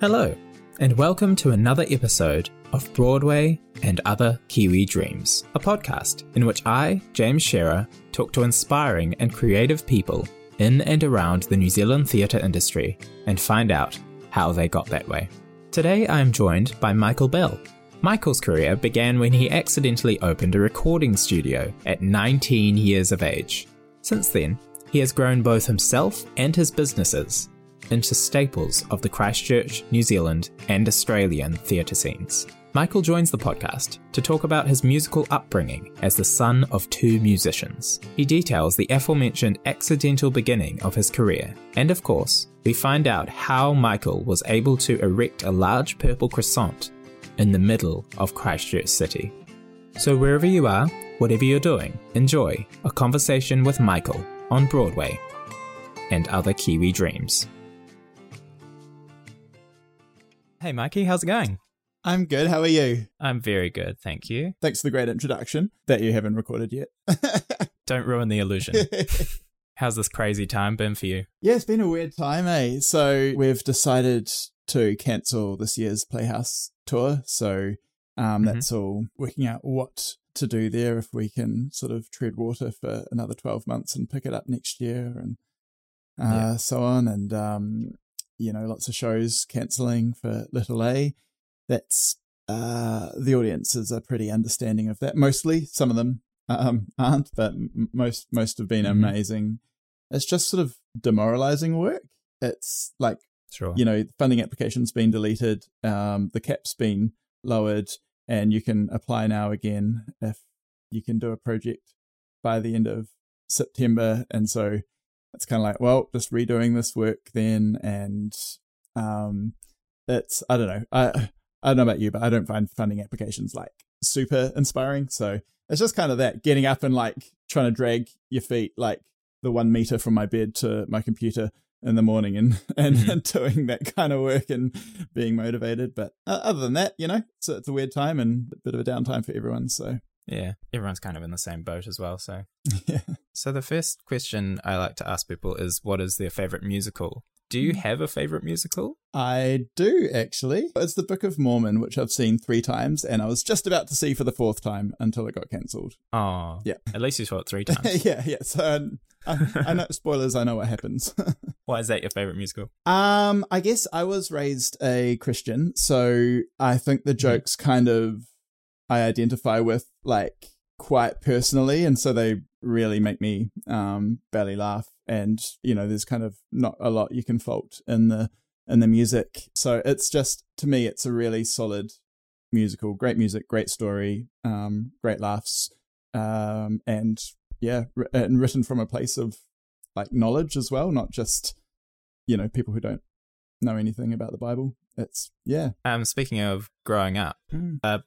Hello, and welcome to another episode of Broadway and Other Kiwi Dreams, a podcast in which I, James Shearer, talk to inspiring and creative people in and around the New Zealand theatre industry and find out how they got that way. Today I am joined by Michael Bell. Michael's career began when he accidentally opened a recording studio at 19 years of age. Since then, he has grown both himself and his businesses into staples of the Christchurch, New Zealand, and Australian theatre scenes. Michael joins the podcast to talk about his musical upbringing as the son of two musicians. He details the aforementioned accidental beginning of his career, and of course, we find out how Michael was able to erect a large purple croissant in the middle of Christchurch City. So, wherever you are, whatever you're doing, enjoy a conversation with Michael on Broadway and other Kiwi dreams. Hey, Mikey, how's it going? I'm good. How are you? I'm very good, thank you. Thanks for the great introduction that you haven't recorded yet. Don't ruin the illusion. How's this crazy time been for you? yeah, it's been a weird time, eh? So we've decided to cancel this year's Playhouse tour. So um, Mhm. that's all working out what to do there if we can sort of tread water for another 12 months and pick it up next year and uh, Yeah. so on. And, um, you know, lots of shows cancelling for Little A. That's uh, the audiences are pretty understanding of that. Mostly, some of them um, aren't, but m- most most have been Mhm. amazing. It's just sort of demoralizing work. It's like Sure. you know, funding application's been deleted, um, the cap's been lowered, and you can apply now again if you can do a project by the end of September. And so it's kind of like, well, just redoing this work then, and um, it's I don't know, I I don't know about you, but I don't find funding applications like super inspiring. So it's just kind of that getting up and like trying to drag your feet like the one meter from my bed to my computer in the morning and and Mhm. doing that kind of work and being motivated. But uh, other than that, you know, it's a, it's a weird time and a bit of a downtime for everyone. So Yeah, everyone's kind of in the same boat as well. So, yeah. so the first question I like to ask people is, what is their favorite musical? Do you have a favorite musical? I do actually. It's the Book of Mormon, which I've seen three times, and I was just about to see for the fourth time until it got cancelled. Oh, Yeah. At least you saw it three times. yeah, yeah. So um, I, I know spoilers. I know what happens. Why is that your favorite musical? Um, I guess I was raised a Christian, so I think the jokes kind of I identify with like quite personally, and so they really make me um belly laugh. And you know, there's kind of not a lot you can fault in the in the music. So it's just to me, it's a really solid musical, great music, great story, um, great laughs, um, and yeah, and written from a place of like knowledge as well, not just you know people who don't know anything about the Bible. It's yeah, Um, speaking of growing up, uh,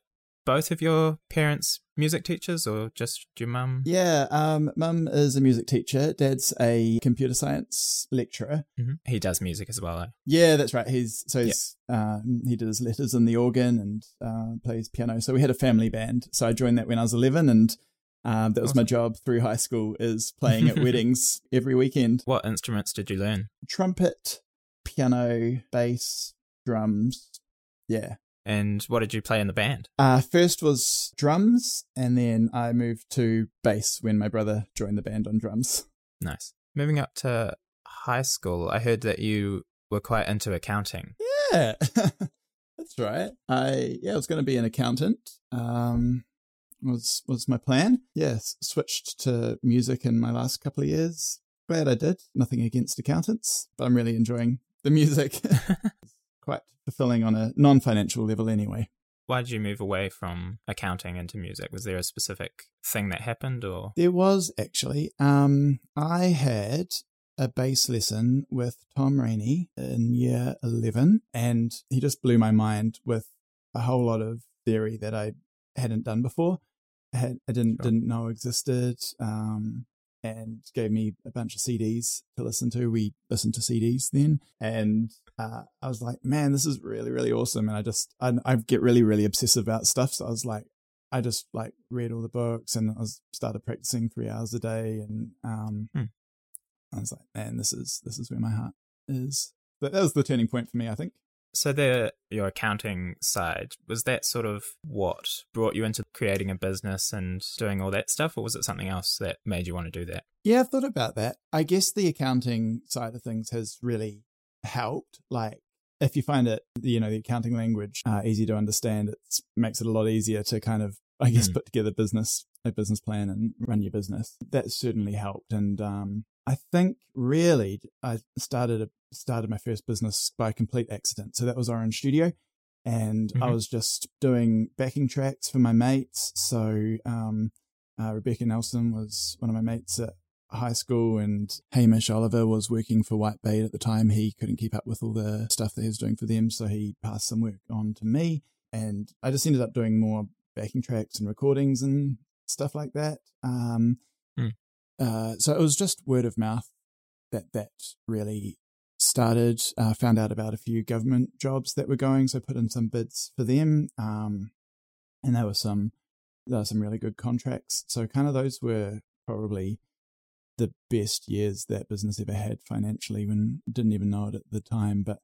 both of your parents music teachers or just your mum? yeah. Um, Mum is a music teacher. Dad's a computer science lecturer. Mhm. He does music as well. eh? Yeah, that's right. He's so he's um, he did his letters in the organ and uh, plays piano. So we had a family band. So I joined that when I was eleven, and um, that was my job through high school is playing at weddings every weekend. What instruments did you learn? Trumpet, piano, bass, drums. Yeah. And what did you play in the band? Uh, first was drums, and then I moved to bass when my brother joined the band on drums. Nice. Moving up to high school, I heard that you were quite into accounting. Yeah, that's right. I yeah, I was going to be an accountant. Um, was was my plan. Yes, switched to music in my last couple of years. Glad I did. Nothing against accountants, but I'm really enjoying the music. Quite fulfilling on a non-financial level, anyway. Why did you move away from accounting into music? Was there a specific thing that happened or? There was actually. Um, I had a bass lesson with Tom Rainey in year 11, and he just blew my mind with a whole lot of theory that I hadn't done before. I, had, I didn't Sure. didn't know existed. Um, and gave me a bunch of CDs to listen to. We listened to CDs then, and uh, I was like, "Man, this is really, really awesome." And I just, I, I get really, really obsessive about stuff. So I was like, I just like read all the books and I was started practicing three hours a day and um Hmm. I was like, man, this is this is where my heart is. But that was the turning point for me, I think. So the your accounting side was that sort of what brought you into creating a business and doing all that stuff, or was it something else that made you want to do that? Yeah, I've thought about that. I guess the accounting side of things has really helped. Like if you find it, you know, the accounting language uh, easy to understand, it makes it a lot easier to kind of, I guess, mm. put together business a business plan and run your business. That certainly helped. And um, I think really I started a, started my first business by complete accident. So that was Orange Studio. And mm-hmm. I was just doing backing tracks for my mates. So um, uh, Rebecca Nelson was one of my mates at high school, and Hamish Oliver was working for White Whitebait at the time. He couldn't keep up with all the stuff that he was doing for them, so he passed some work on to me. And I just ended up doing more backing tracks and recordings and stuff like that. Um, mm. uh, so it was just word of mouth that that really started. Uh, found out about a few government jobs that were going, so put in some bids for them. Um, and there were some there were some really good contracts. So kind of those were probably the best years that business ever had financially when didn't even know it at the time. But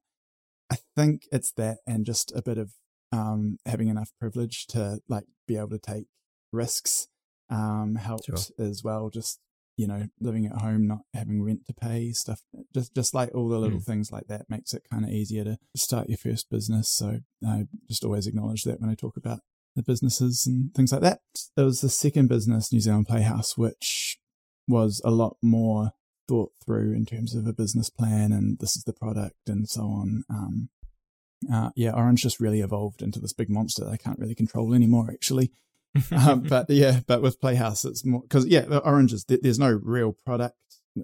I think it's that and just a bit of um, having enough privilege to like be able to take risks um, helped sure. as well. Just you know, living at home, not having rent to pay, stuff, just just like all the little mm. things like that makes it kind of easier to start your first business. So I just always acknowledge that when I talk about the businesses and things like that. It was the second business, New Zealand Playhouse, which was a lot more thought through in terms of a business plan and this is the product and so on. Um, uh, yeah, Orange just really evolved into this big monster that I can't really control anymore, actually. um, but yeah, but with Playhouse, it's more because yeah, Orange is there's no real product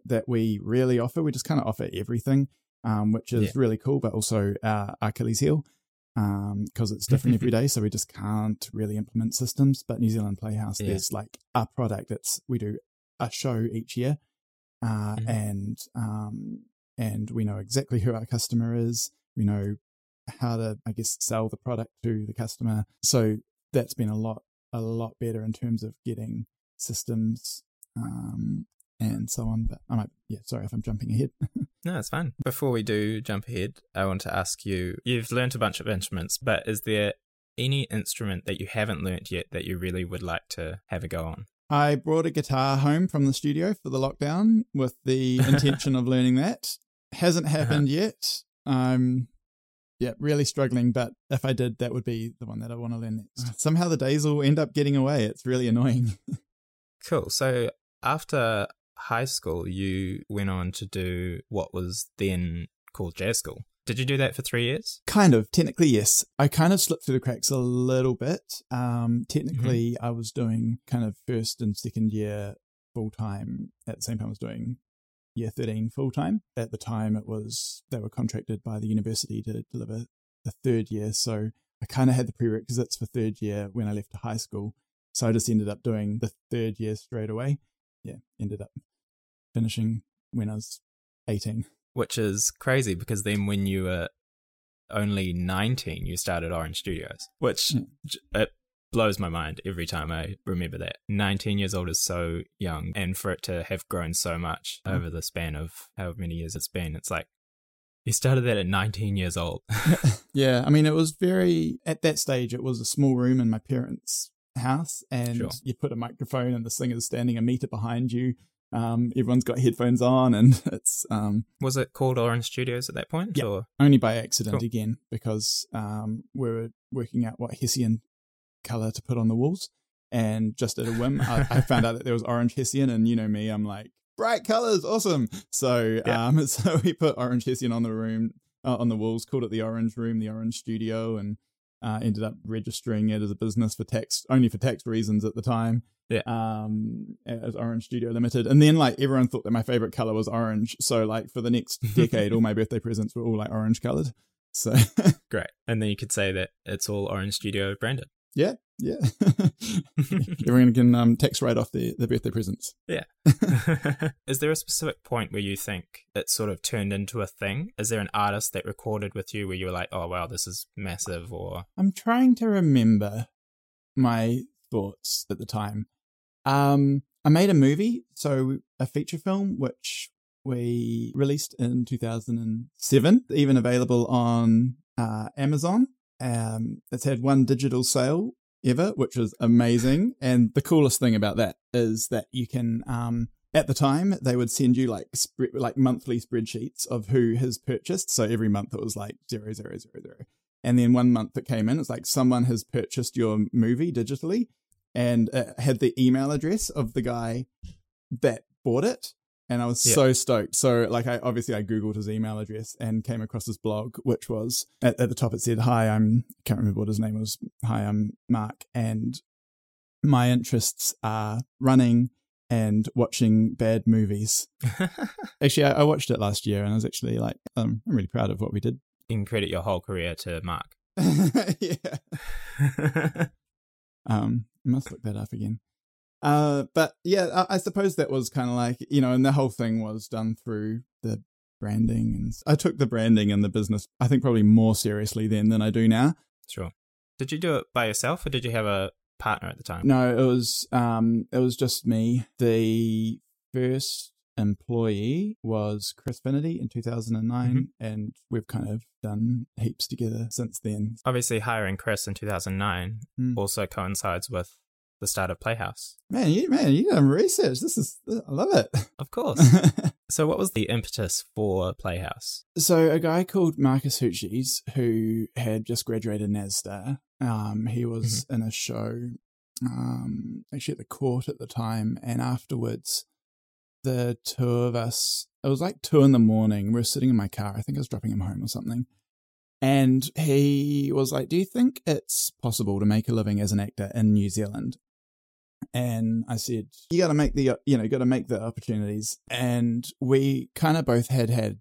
that we really offer. We just kind of offer everything, um, which is yeah. really cool, but also our Achilles heel because um, it's different every day. So we just can't really implement systems. But New Zealand Playhouse, yeah. there's like a product. It's we do a show each year, uh, mm-hmm. and um, and we know exactly who our customer is. We know how to, I guess, sell the product to the customer. So that's been a lot a lot better in terms of getting systems um, and so on. But I might, yeah, sorry if I'm jumping ahead. no, it's fine. Before we do jump ahead, I want to ask you you've learned a bunch of instruments, but is there any instrument that you haven't learnt yet that you really would like to have a go on? I brought a guitar home from the studio for the lockdown with the intention of learning that. Hasn't uh-huh. happened uh-huh. yet. I'm yeah, really struggling, but if I did, that would be the one that I want to learn next. Somehow the days will end up getting away. It's really annoying. cool. So after high school, you went on to do what was then called jazz school. Did you do that for three years? Kind of. Technically, yes. I kind of slipped through the cracks a little bit. Um, technically, mm-hmm. I was doing kind of first and second year full time at the same time I was doing year 13 full time. At the time, it was they were contracted by the university to deliver the third year. So I kind of had the prerequisites for third year when I left high school. So I just ended up doing the third year straight away. Yeah, ended up finishing when I was 18. Which is crazy because then when you were only 19, you started Orange Studios, which mm. it blows my mind every time I remember that. 19 years old is so young, and for it to have grown so much mm. over the span of however many years it's been, it's like you started that at 19 years old. yeah, I mean, it was very, at that stage, it was a small room in my parents' house, and sure. you put a microphone, and the singer's standing a meter behind you um, everyone's got headphones on, and it's. Um, was it called Orange Studios at that point? Yeah, only by accident cool. again because um, we were working out what Hessian color to put on the walls, and just at a whim, I, I, found out that there was orange Hessian, and you know me, I'm like bright colors, awesome. So, yeah. um, so we put orange Hessian on the room, uh, on the walls, called it the Orange Room, the Orange Studio, and uh, ended up registering it as a business for tax only for tax reasons at the time. Yeah. Um, as Orange Studio Limited, and then like everyone thought that my favorite color was orange. So like for the next decade, all my birthday presents were all like orange colored. So great, and then you could say that it's all Orange Studio branded. Yeah, yeah. Everyone can um, text right off the the birthday presents. Yeah. Is there a specific point where you think it sort of turned into a thing? Is there an artist that recorded with you where you were like, oh, wow, this is massive? Or I'm trying to remember my thoughts at the time. Um, I made a movie, so a feature film, which we released in 2007, even available on uh, Amazon. Um, it's had one digital sale ever, which was amazing. And the coolest thing about that is that you can, um, at the time, they would send you like sp- like monthly spreadsheets of who has purchased. So every month it was like zero zero zero zero, and then one month that came in, it's like someone has purchased your movie digitally, and it had the email address of the guy that bought it. And I was Yeah. so stoked. So, like, I obviously I googled his email address and came across his blog, which was at, at the top. It said, "Hi, I'm can't remember what his name was. Hi, I'm Mark, and my interests are running and watching bad movies. Actually, I, I watched it last year, and I was actually like, um, I'm really proud of what we did. you can credit your whole career to Mark. yeah. Um, I must look that up again. Uh, but yeah, I, I suppose that was kind of like you know, and the whole thing was done through the branding, and I took the branding and the business, I think, probably more seriously then than I do now. sure. Did you do it by yourself or did you have a partner at the time? No, it was um, it was just me. The first employee was Chris Finity in 2009, and we've kind of done heaps together since then. Obviously, hiring Chris in 2009 Mm. also coincides with the start of Playhouse. Man, you man, you done research. This is I love it. Of course. so, what was the impetus for Playhouse? so a guy called Marcus Hutchies, who had just graduated NASDA, um, he was in a show, um, actually at the court at the time, and afterwards, the two of us, it was like two in the morning. We were sitting in my car. I think I was dropping him home or something. And he was like, Do you think it's possible to make a living as an actor in New Zealand? And I said, You got to make the, you know, got to make the opportunities. And we kind of both had had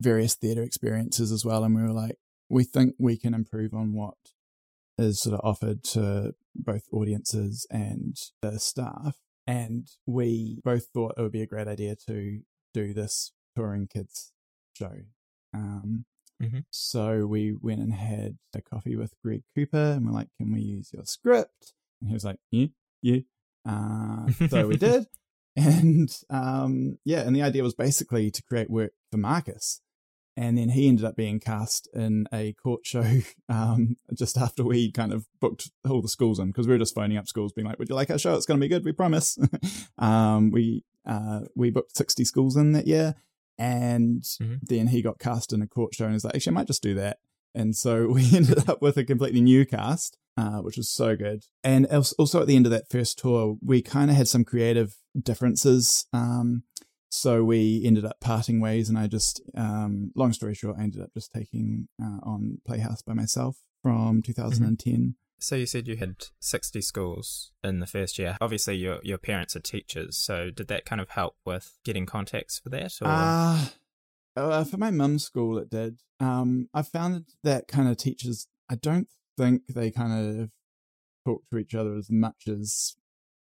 various theatre experiences as well. And we were like, We think we can improve on what is sort of offered to both audiences and the staff. And we both thought it would be a great idea to do this touring kids show. Um, Mhm. So we went and had a coffee with Greg Cooper, and we're like, "Can we use your script?" And he was like, "Yeah, yeah." Uh, so we did, and um, yeah, and the idea was basically to create work for Marcus, and then he ended up being cast in a court show um, just after we kind of booked all the schools in because we were just phoning up schools, being like, "Would you like our show? It's going to be good, we promise." um, we uh, we booked sixty schools in that year, and Mhm. then he got cast in a court show, and he's like, "Actually, I might just do that." And so we ended up with a completely new cast, uh, which was so good. And also at the end of that first tour, we kind of had some creative differences. Um, so we ended up parting ways, and I just, um, long story short, I ended up just taking uh, on Playhouse by myself from 2010. So, you said you had 60 schools in the first year. Obviously, your, your parents are teachers. So, did that kind of help with getting contacts for that? Or? Uh, uh, for my mum's school, it did. Um, I found that kind of teachers, I don't think they kind of talk to each other as much as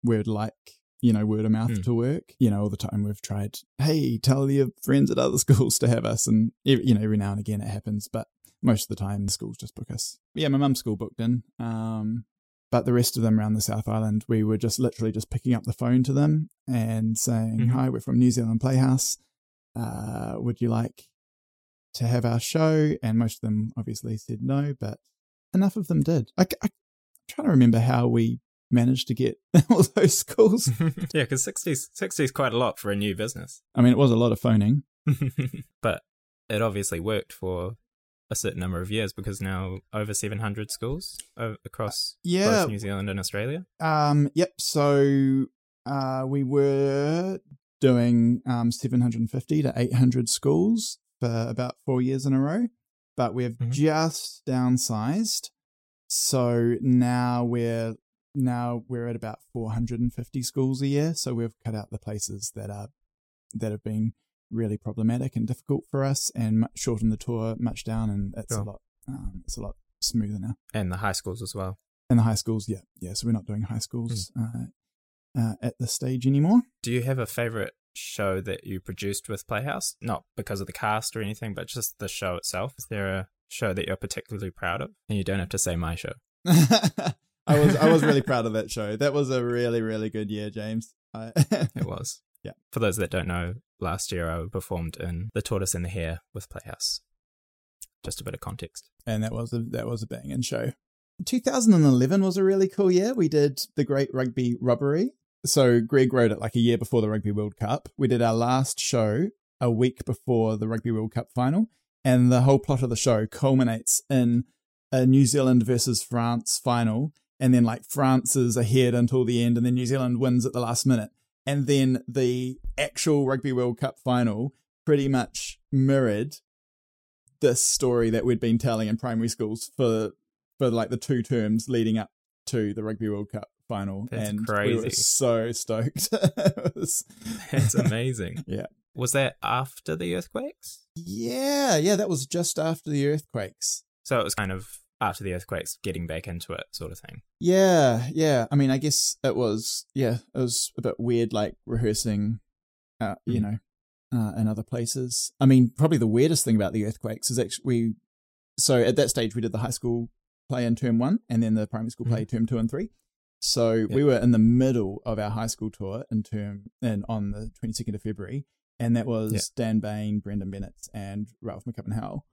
we'd like, you know, word of mouth Mm. to work. You know, all the time we've tried, hey, tell your friends at other schools to have us. And, you know, every now and again it happens, but most of the time the schools just book us. Yeah, my mum's school booked in. Um, but the rest of them around the South Island, we were just literally just picking up the phone to them and saying, Mhm. hi, we're from New Zealand Playhouse uh, would you like to have our show? And most of them obviously said no, but enough of them did. I, am trying to remember how we managed to get all those schools. yeah, because 60 is, 60 is quite a lot for a new business. I mean, it was a lot of phoning. but it obviously worked for a certain number of years because now over 700 schools across Yeah. both New Zealand and Australia. Um, yep. So uh, we were doing um, 750 to 800 schools for about four years in a row, but we've Mhm. just downsized. So now we're now we're at about 450 schools a year. So we've cut out the places that are that have been really problematic and difficult for us, and shortened the tour much down, and it's a lot um, it's a lot smoother now. And the high schools as well. And the high schools, yeah, yeah. So we're not doing high schools uh, uh, at this stage anymore. Do you have a favorite show that you produced with Playhouse? Not because of the cast or anything, but just the show itself. Is there a show that you're particularly proud of? And you don't have to say my show. I was I was really proud of that show. That was a really really good year, James. I, It was. Yeah. For those that don't know, last year I performed in The Tortoise and the Hare with Playhouse. just a bit of context. And that was a that was a banging show. 2011 was a really cool year. We did the Great Rugby Robbery. So Greg wrote it like a year before the Rugby World Cup. We did our last show a week before the Rugby World Cup final, and the whole plot of the show culminates in a New Zealand versus France final, and then like France is ahead until the end, and then New Zealand wins at the last minute, and then the actual Rugby World Cup final pretty much mirrored this story that we'd been telling in primary schools for for like the two terms leading up to the Rugby World Cup final. That's and crazy. we were so stoked. Was- That's amazing. Yeah. Was that after the earthquakes? yeah, yeah, that was just after the earthquakes. So it was kind of after the earthquakes, getting back into it, sort of thing. Yeah, yeah. I mean, I guess it was, yeah, it was a bit weird, like rehearsing, uh, you Mm. know, uh, in other places. I mean, probably the weirdest thing about the earthquakes is actually we, so at that stage we did the high school play in term one and then the primary school play term two and three. So we were in the middle of our high school tour in term and on the 22nd of February. And that was Yeah. Dan Bain, Brendan Bennett, and Ralph McCubbin Howell,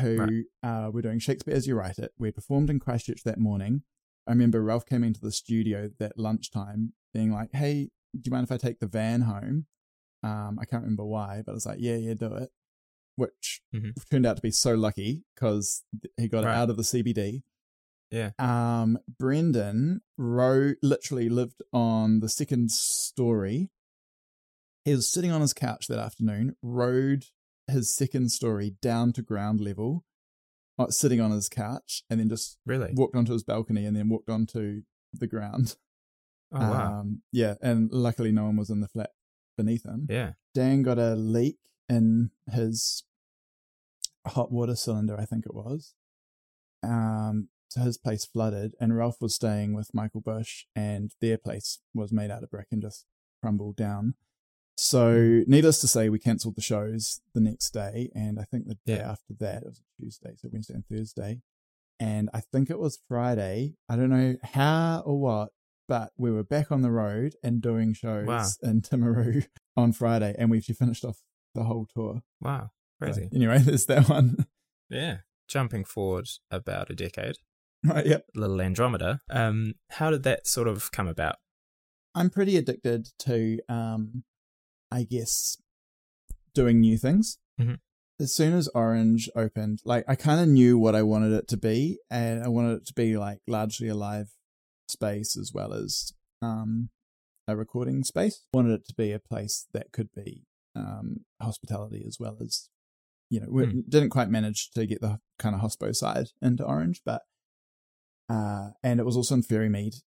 who Right. uh, were doing Shakespeare as You Write It. We performed in Christchurch that morning. I remember Ralph came into the studio that lunchtime being like, Hey, do you mind if I take the van home? Um, I can't remember why, but I was like, Yeah, yeah, do it. Which Mhm. turned out to be so lucky because he got Right. it out of the CBD. Yeah. Um, Brendan wrote, literally lived on the second story. He was sitting on his couch that afternoon, rode his second story down to ground level, uh, sitting on his couch, and then just Really? walked onto his balcony and then walked onto the ground. Oh, wow. Um, yeah, and luckily no one was in the flat beneath him. yeah. Dan got a leak in his hot water cylinder, I think it was. Um, so his place flooded, and Ralph was staying with Michael Bush, and their place was made out of brick and just crumbled down. So, needless to say, we cancelled the shows the next day, and I think the day Yeah. after that, it was Tuesday, so Wednesday and Thursday. And I think it was Friday. I don't know how or what, but we were back on the road and doing shows Wow. in Timaru on Friday, and we actually finished off the whole tour. Wow. Crazy. anyway, there's that one. Yeah. Jumping forward about a decade, right, yep. little Andromeda. Um, how did that sort of come about? I'm pretty addicted to, um, I guess, doing new things. Mhm. As soon as Orange opened, like I kind of knew what I wanted it to be, and I wanted it to be like largely a live space as well as um, a recording space. wanted it to be a place that could be um, hospitality as well as, you know, we Hmm. didn't quite manage to get the kind of hospo side into Orange, but uh, and it was also in Ferrymead,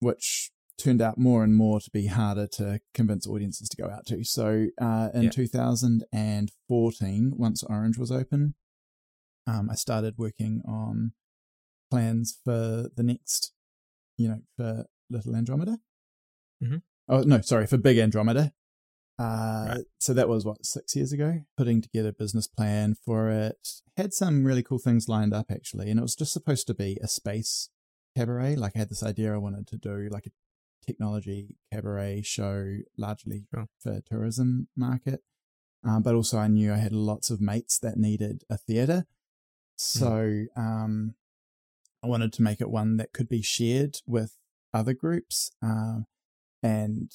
which turned out more and more to be harder to convince audiences to go out to. So uh, in Yeah. 2014, once Orange was open, um, I started working on plans for the next, you know, for Little Andromeda. Mhm. Oh no, sorry, for Big Andromeda. Uh, Right. So that was what six years ago. Putting together a business plan for it. Had some really cool things lined up actually, and it was just supposed to be a space cabaret. Like I had this idea I wanted to do like a technology cabaret show, largely Sure. for tourism market. Um, but also I knew I had lots of mates that needed a theatre. So um, I wanted to make it one that could be shared with other groups. Um, and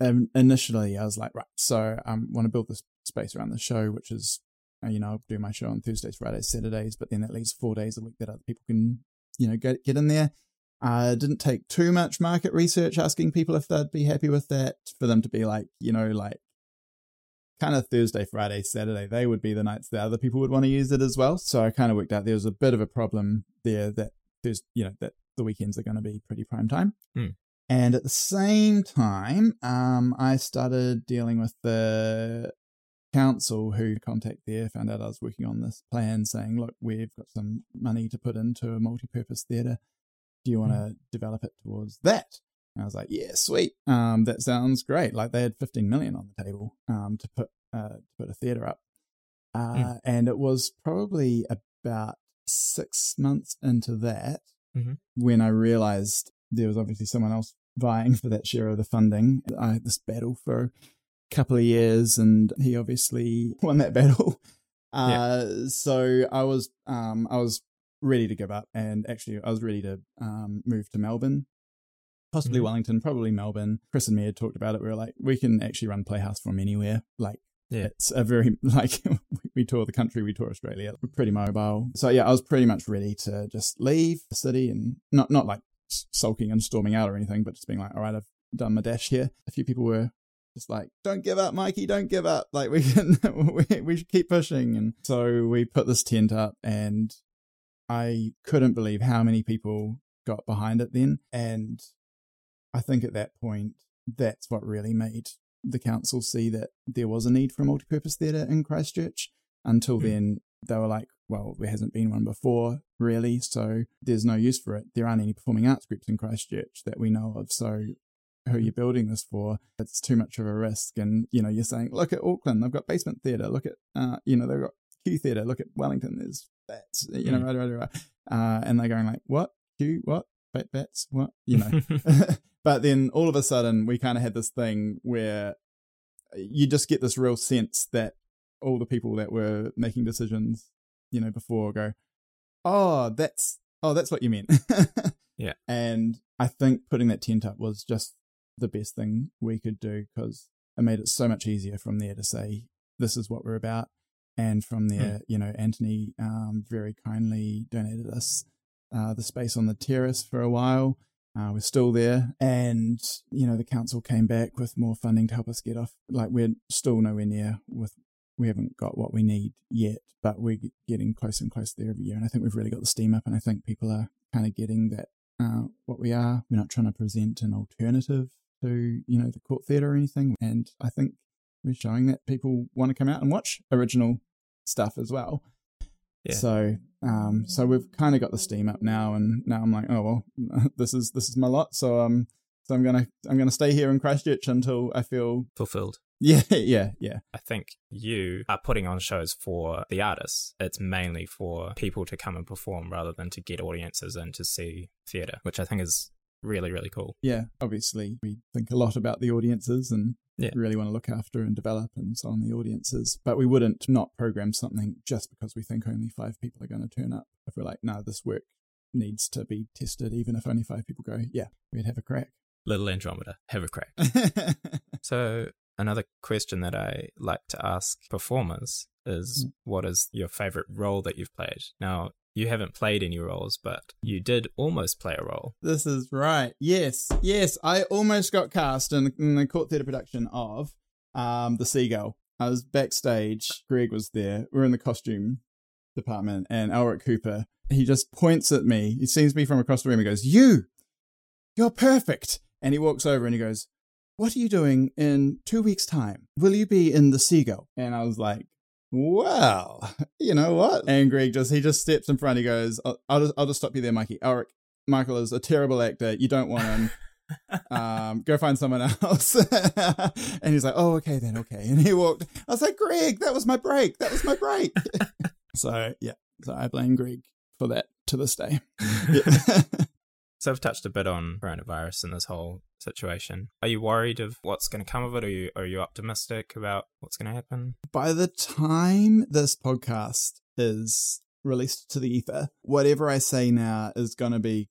um, initially I was like, right, so I want to build this space around the show, which is, uh, you know, I'll do my show on Thursdays, Fridays, Saturdays, but then that leaves four days a week that other people can, you know, get, get in there. I didn't take too much market research asking people if they'd be happy with that for them to be like, you know, like kind of Thursday, Friday, Saturday, they would be the nights that other people would want to use it as well. So I kind of worked out there was a bit of a problem there that there's, you know, that the weekends are going to be pretty prime time. Hmm. And at the same time, um, I started dealing with the council who contact there, found out I was working on this plan saying, look, we've got some money to put into a multi-purpose theatre. Do you want to develop it towards that? And I was like, yeah, sweet. Um, that sounds great. Like they had 15 million on the table um, to put uh, to put a theatre up. Uh, Mm. And it was probably about six months into that Mhm. when I realized there was obviously someone else vying for that share of the funding. I had this battle for a couple of years, and he obviously won that battle. Uh, yeah. So I was um, I was ready to give up, and actually I was ready to um, move to Melbourne, possibly mm-hmm. Wellington, probably Melbourne. Chris and me had talked about it. We were like, we can actually run Playhouse from anywhere. Like yeah. It's a very, like, we tour the country, we tour Australia. We're pretty mobile. So, yeah, I was pretty much ready to just leave the city and not, not like sulking and storming out or anything, but just being like, all right, I've done my dash here. A few people were just like, don't give up, Mikey, don't give up. Like, we can, we, we should keep pushing. And so we put this tent up and I couldn't believe how many people got behind it then. And I think at that point, that's what really made the council see that there was a need for a multi-purpose theatre in Christchurch. Until mm. then, they were like, well, there hasn't been one before, really, so there's no use for it. There aren't any performing arts groups in Christchurch that we know of, so who are you building this for? It's too much of a risk. And, you know, you're saying, look at Auckland, they've got basement theatre, look at, uh, you know, they've got Q theatre, look at Wellington, there's bats, you know, mm. right, right, right. Uh, and they're going like, what? Q, what? Bat, bats, what? You know. But then all of a sudden, we kind of had this thing where you just get this real sense that all the people that were making decisions, you know, before go, oh, that's oh, that's what you meant. yeah. And I think putting that tent up was just the best thing we could do because it made it so much easier from there to say this is what we're about. And from there, mm. you know, Anthony um, very kindly donated us uh, the space on the terrace for a while. Uh, we're still there, and you know the council came back with more funding to help us get off. Like we're still nowhere near with. We haven't got what we need yet, but we're getting closer and closer there every year. And I think we've really got the steam up, and I think people are kind of getting that uh, what we are. We're not trying to present an alternative to you know the court theatre or anything, and I think we're showing that people want to come out and watch original stuff as well. Yeah. So um, so we've kind of got the steam up now, and now I'm like, oh well, this is this is my lot. So um, so I'm gonna I'm gonna stay here in Christchurch until I feel fulfilled. Yeah, yeah, yeah. I think you are putting on shows for the artists. It's mainly for people to come and perform rather than to get audiences in to see theatre, which I think is really, really cool. Yeah, obviously, we think a lot about the audiences and yeah. really want to look after and develop and so on the audiences. But we wouldn't not program something just because we think only five people are going to turn up. If we're like, no, nah, this work needs to be tested, even if only five people go, yeah, we'd have a crack. Little Andromeda, have a crack. so, another question that I like to ask performers is mm. what is your favorite role that you've played? Now, you haven't played any roles, but you did almost play a role. This is right. Yes, yes. I almost got cast in, in the court theatre production of um, The Seagull. I was backstage. Greg was there. We are in the costume department, and Elric Hooper, he just points at me. He sees me from across the room. He goes, You, you're perfect. And he walks over and he goes, What are you doing in two weeks' time? Will you be in The Seagull? And I was like, well, you know what? And Greg just he just steps in front. He goes, "I'll, I'll just I'll just stop you there, Mikey. Elric, Michael is a terrible actor. You don't want him. um, go find someone else." and he's like, "Oh, okay then, okay." And he walked. I was like, "Greg, that was my break. That was my break." so yeah, so I blame Greg for that to this day. So I've touched a bit on coronavirus and this whole situation. Are you worried of what's going to come of it? Or are you, are you optimistic about what's going to happen? By the time this podcast is released to the ether, whatever I say now is going to be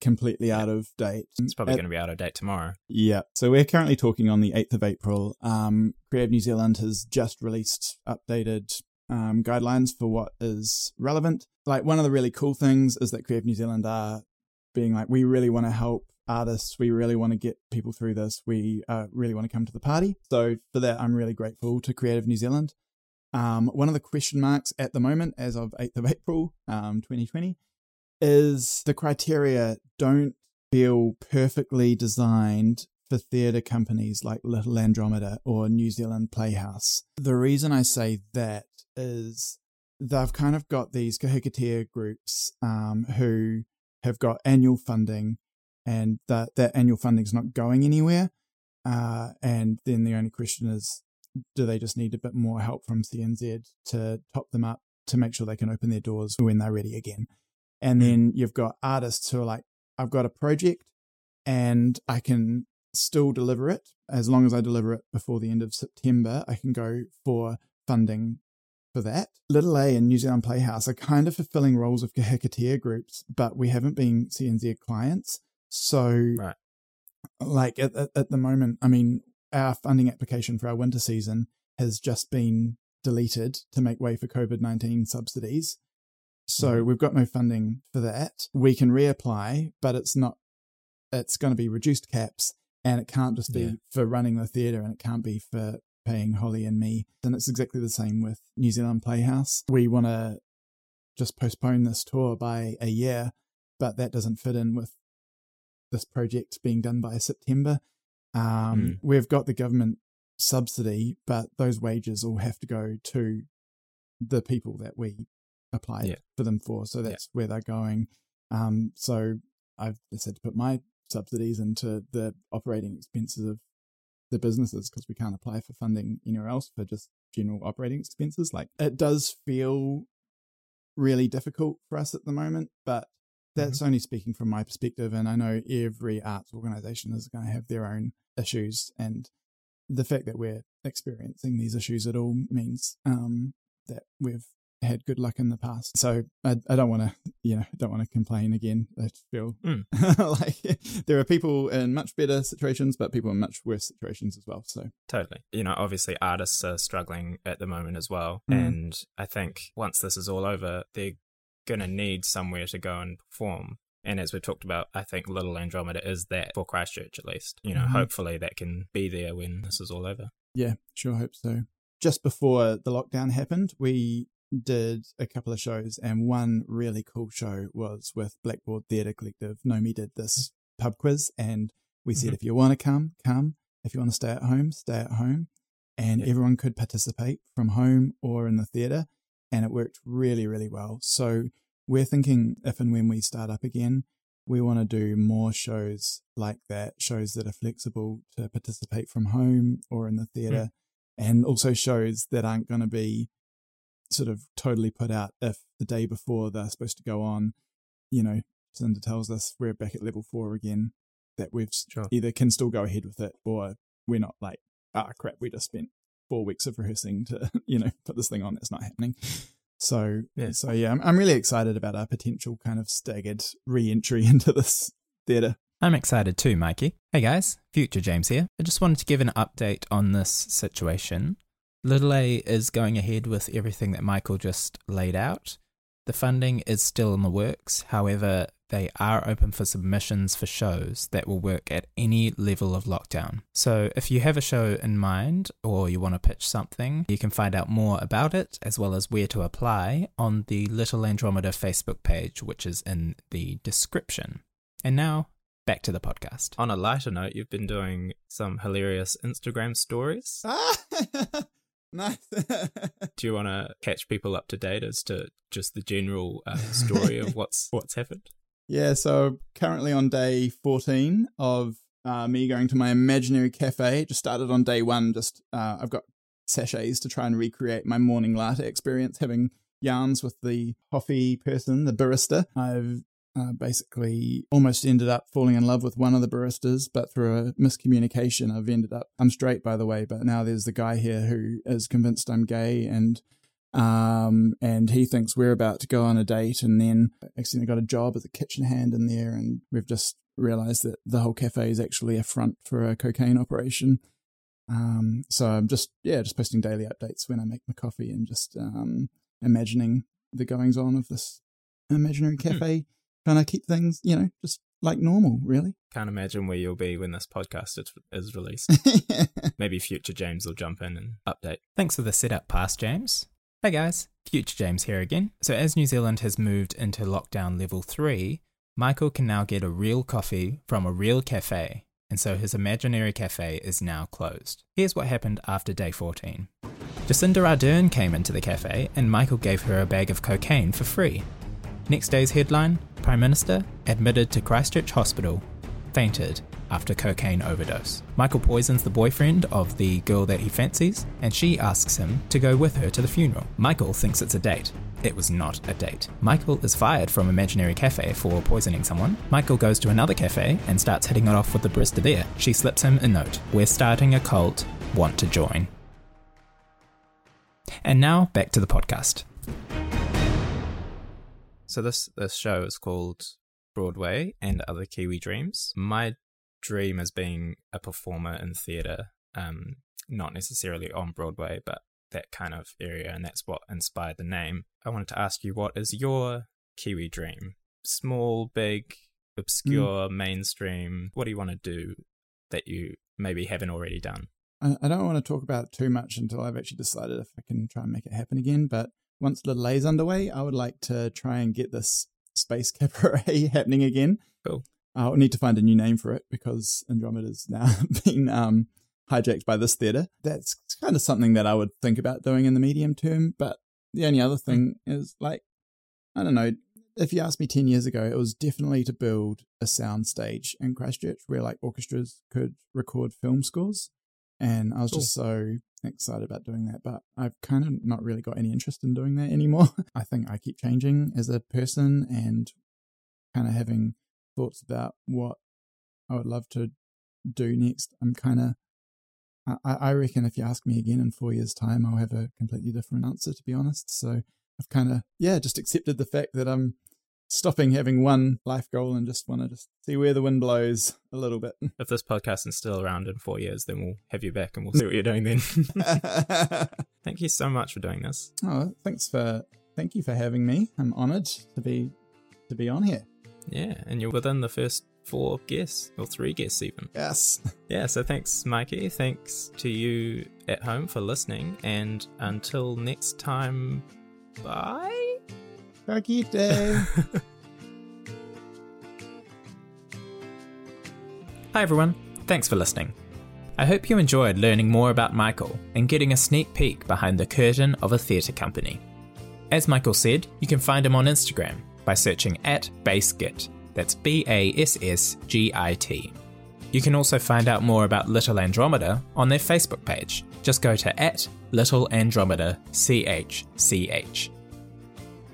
completely out of date. It's probably At, going to be out of date tomorrow. Yeah. So we're currently talking on the 8th of April. Um, Creative New Zealand has just released updated um, guidelines for what is relevant. Like one of the really cool things is that Creative New Zealand are being like, we really want to help artists. We really want to get people through this. We uh, really want to come to the party. So for that, I'm really grateful to Creative New Zealand. Um, one of the question marks at the moment, as of 8th of April, um, 2020, is the criteria don't feel perfectly designed for theatre companies like Little Andromeda or New Zealand Playhouse. The reason I say that is they've kind of got these kahikatea groups um, who have got annual funding and that, that annual funding is not going anywhere. Uh, and then the only question is, do they just need a bit more help from CNZ to top them up to make sure they can open their doors when they're ready again? And hmm. then you've got artists who are like, I've got a project and I can still deliver it. As long as I deliver it before the end of September, I can go for funding for that. Little A and New Zealand Playhouse are kind of fulfilling roles of kahikatea groups, but we haven't been CNZ clients. So, Right. like at, at, at the moment, I mean, our funding application for our winter season has just been deleted to make way for COVID 19 subsidies. So Mhm. we've got no funding for that. We can reapply, but it's not, it's going to be reduced caps and it can't just be Yeah. for running the theatre and it can't be for paying Holly and me. And it's exactly the same with New Zealand Playhouse. We want to just postpone this tour by a year, but that doesn't fit in with this project being done by September. Um, Mm. We've got the government subsidy, but those wages all have to go to the people that we applied Yeah. for them for. So that's where they're going. Um, so I've just had to put my subsidies into the operating expenses of the businesses because we can't apply for funding anywhere else for just general operating expenses. Like it does feel really difficult for us at the moment, but that's only speaking from my perspective. And I know every arts organization is going to have their own issues. And the fact that we're experiencing these issues at all means um, that we've had good luck in the past. So I, I don't want to, you know, don't want to complain again. I feel Mm. like there are people in much better situations, but people in much worse situations as well. So Totally. You know, obviously artists are struggling at the moment as well. Mm. And I think once this is all over, they're going to need somewhere to go and perform. And as we talked about, I think Little Andromeda is that for Christchurch at least. You know, Mhm. hopefully that can be there when this is all over. yeah, sure hope so. Just before the lockdown happened, we did a couple of shows, and one really cool show was with Blackboard Theatre Collective. Nomi did this pub quiz, and we said, Mhm. if you want to come, come. If you want to stay at home, stay at home. And Yeah. everyone could participate from home or in the theatre, and it worked really, really well. So we're thinking if and when we start up again, we want to do more shows like that, shows that are flexible to participate from home or in the theatre, and also shows that aren't going to be sort of totally put out if the day before they're supposed to go on, you know, Cinder tells us we're back at level four again, that we've Sure. either can still go ahead with it or we're not like, ah, crap, we just spent four weeks of rehearsing to, you know, put this thing on that's not happening. So, Yeah. so yeah, I'm, I'm really excited about our potential kind of staggered re-entry into this theatre. I'm excited too, Mikey. Hey guys, Future James here. I just wanted to give an update on this situation. Little A is going ahead with everything that Michael just laid out. The funding is still in the works, however, they are open for submissions for shows that will work at any level of lockdown. So if you have a show in mind or you want to pitch something, you can find out more about it as well as where to apply on the Little Andromeda Facebook page, which is in the description. And now back to the podcast. On a lighter note, you've been doing some hilarious Instagram stories. Nice. Do you want to catch people up to date as to just the general uh, story of what's what's happened? Yeah, so currently on day 14 of uh, me going to my imaginary cafe. Just started on day one. Just uh, I've got sachets to try and recreate my morning latte experience, having yarns with the coffee person, the barista. I've uh, basically almost ended up falling in love with one of the baristas, but through a miscommunication, I've ended up. I'm straight, by the way, but now there's the guy here who is convinced I'm gay and um, and he thinks we're about to go on a date, and then accidentally got a job as a kitchen hand in there, and we've just realised that the whole cafe is actually a front for a cocaine operation. Um, so I'm just yeah, just posting daily updates when I make my coffee, and just um, imagining the goings on of this imaginary cafe, trying to keep things you know just like normal, really. Can't imagine where you'll be when this podcast is, is released. Maybe future James will jump in and update. Thanks for the setup, past James. Hey guys, future James here again. So, as New Zealand has moved into lockdown level 3, Michael can now get a real coffee from a real cafe, and so his imaginary cafe is now closed. Here's what happened after day 14 Jacinda Ardern came into the cafe, and Michael gave her a bag of cocaine for free. Next day's headline Prime Minister admitted to Christchurch Hospital, fainted after cocaine overdose. Michael poisons the boyfriend of the girl that he fancies, and she asks him to go with her to the funeral. Michael thinks it's a date. It was not a date. Michael is fired from Imaginary Cafe for poisoning someone. Michael goes to another cafe and starts hitting it off with the barista there. She slips him a note We're starting a cult, want to join. And now back to the podcast. So this this show is called Broadway and Other Kiwi Dreams. My dream is being a performer in theatre, um, not necessarily on Broadway, but that kind of area, and that's what inspired the name. I wanted to ask you, what is your Kiwi dream? Small, big, obscure, mm. mainstream. What do you want to do that you maybe haven't already done? I don't want to talk about it too much until I've actually decided if I can try and make it happen again. But once the Little A's underway, I would like to try and get this space cabaret happening again. Cool. I'll need to find a new name for it because Andromeda's now been um, hijacked by this theatre. That's kind of something that I would think about doing in the medium term. But the only other thing mm. is like, I don't know, if you asked me 10 years ago, it was definitely to build a sound stage in Christchurch where like orchestras could record film scores. And I was cool. just so excited about doing that, but I've kind of not really got any interest in doing that anymore. I think I keep changing as a person and kind of having thoughts about what I would love to do next. I'm kind of I, I reckon if you ask me again in four years' time, I'll have a completely different answer, to be honest. So I've kind of, yeah, just accepted the fact that I'm stopping having one life goal and just want to just see where the wind blows a little bit. If this podcast is still around in four years, then we'll have you back and we'll see what you're doing then. Thank you so much for doing this. Oh, thanks for thank you for having me. I'm honored to be to be on here. Yeah, and you're within the first four guests, or three guests even. Yes. Yeah, so thanks, Mikey. Thanks to you at home for listening. And until next time, bye. Kakite. Hi, everyone. Thanks for listening. I hope you enjoyed learning more about Michael and getting a sneak peek behind the curtain of a theatre company. As Michael said, you can find him on Instagram by searching at BassGit that's B A S S G I T. You can also find out more about Little Andromeda on their Facebook page. Just go to at Little Andromeda CHCH.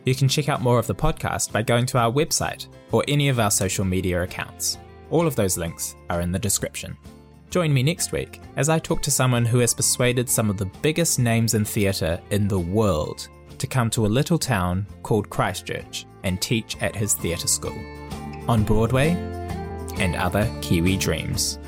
You can check out more of the podcast by going to our website or any of our social media accounts. All of those links are in the description. Join me next week as I talk to someone who has persuaded some of the biggest names in theatre in the world to come to a little town called Christchurch and teach at his theatre school on Broadway and other Kiwi dreams.